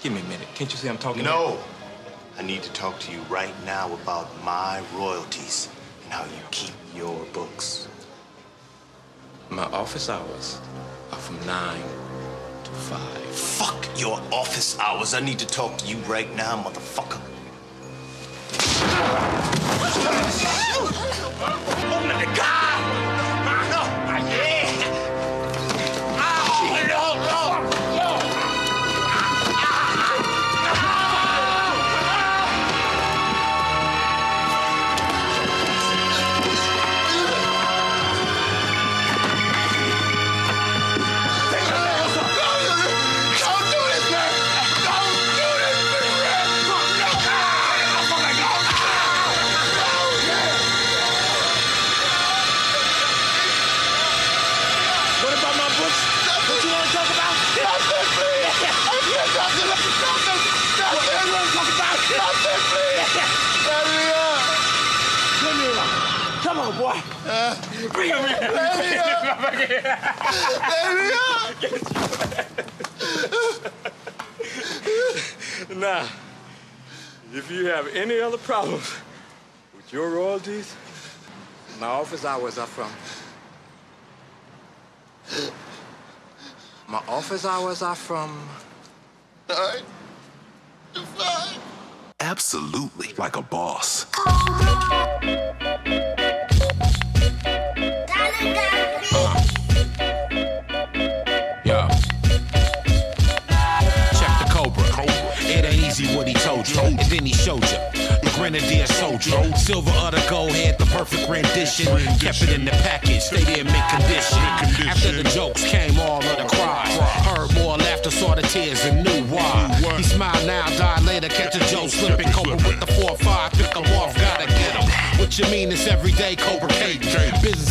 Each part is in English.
Give me a minute. Can't you see I'm talking? No. I need to talk to you right now about my royalties and how you keep your books. My office hours are from 9 to 5. Fuck your office hours. I need to talk to you right now, motherfucker. Come on, boy. Bring him in. Let me up! Let me up! Now, if you have any other problems with your royalties, my office hours are from. My office hours are from. All right. Fine. Absolutely like a boss. Oh, showed you. The Grenadier soldier, silver of the gold had the perfect rendition. Kept it in the package, stayed in mint condition. After the jokes came all of the cries. Heard more laughter, saw the tears, and knew why. He smiled now, died later, catch a joke slipping. Cobra with the 4-5, pick him off, gotta get him. What you mean it's everyday Cobra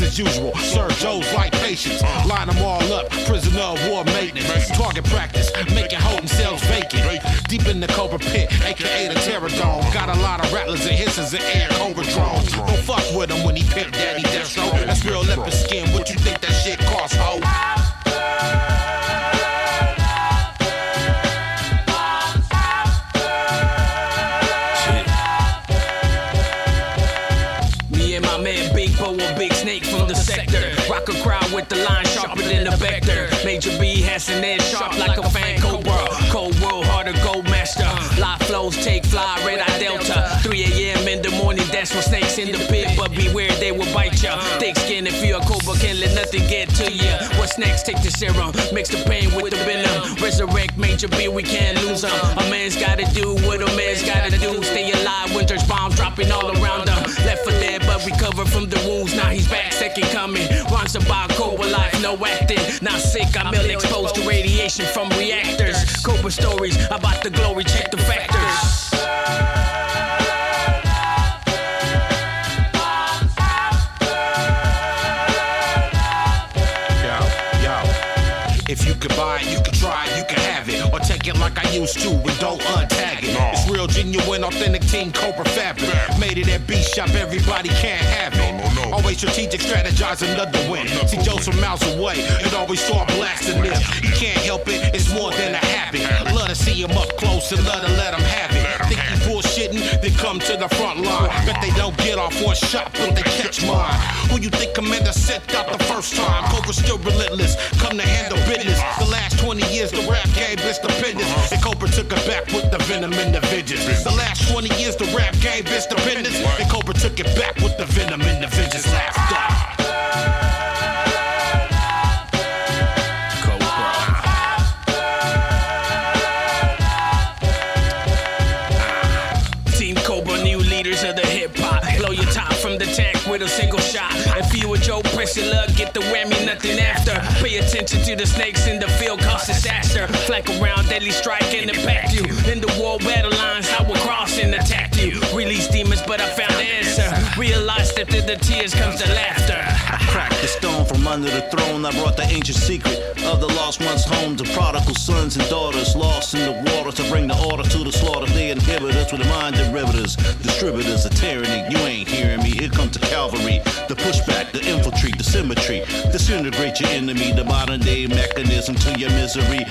as usual, serve Joe's like patience. Line them all up, prisoner of war maintenance. Target practice, making hold themselves vacant. Deep in the Cobra pit, aka the Terror Dome. Got a lot of rattlers and hisses and air Cobra drones. Don't fuck with him when he pimp daddy death. That's real leopard skin, what you think that shit cost, ho? The line sharper than a vector. Major B has an edge sharp like a fan cobra. Cold world, harder gold master. Live flows take fly, red eye delta. 3 a.m. in the morning, that's when snakes in the pit. But beware, they will bite ya. Thick skin if you're a cobra, can't let nothing get to ya. What's next? Take the serum, mix the pain with the venom. Resurrect Major B, we can't lose him. A man's gotta do what a no acting. Not sick, I'm ill exposed to radiation from reactors. Cobra stories about the glory, check the factors. Yo, yo. If you could buy you could try you can used to and don't untag it. It's real, genuine, authentic Team Cobra fabric. Made it at B Shop, everybody can't have it. Always strategic, strategize another win. See Joe's from miles away, and always start blasting them. You can't help it, it's more than a habit. Love to see him up close and love to let him have it. Think you bullshitting, then come to the front line. Bet they don't get off one shot, but they catch mine. Who you think Commander sent out the first time? Cobra still relentless, come to handle business. The last 20 years, the rap game is stupendous. And Cobra took it back with the venom in the vengeance. The last 20 years, the rap game is stupendous. And Cobra took it back with the venom in the vengeance. Laughter. Joe, press your luck, get the whammy, nothing after. Pay attention to the snakes in the field, cause disaster. Flank around, deadly strike and impact you. In the war battle lines, I will cross and attack you. Release demons, but I found the answer. Realize that through the tears comes the laughter. I cracked the stone from under the throne. I brought the ancient secret of the lost ones home to prodigal sons and daughters lost in the water to bring the order to the slaughter. They inhibit us with the mind derivatives, distributors of tyranny. You ain't hearing me. Here comes the cavalry, the pushback, the infiltrate, the symmetry, disintegrate your enemy, the modern day mechanism to your misery.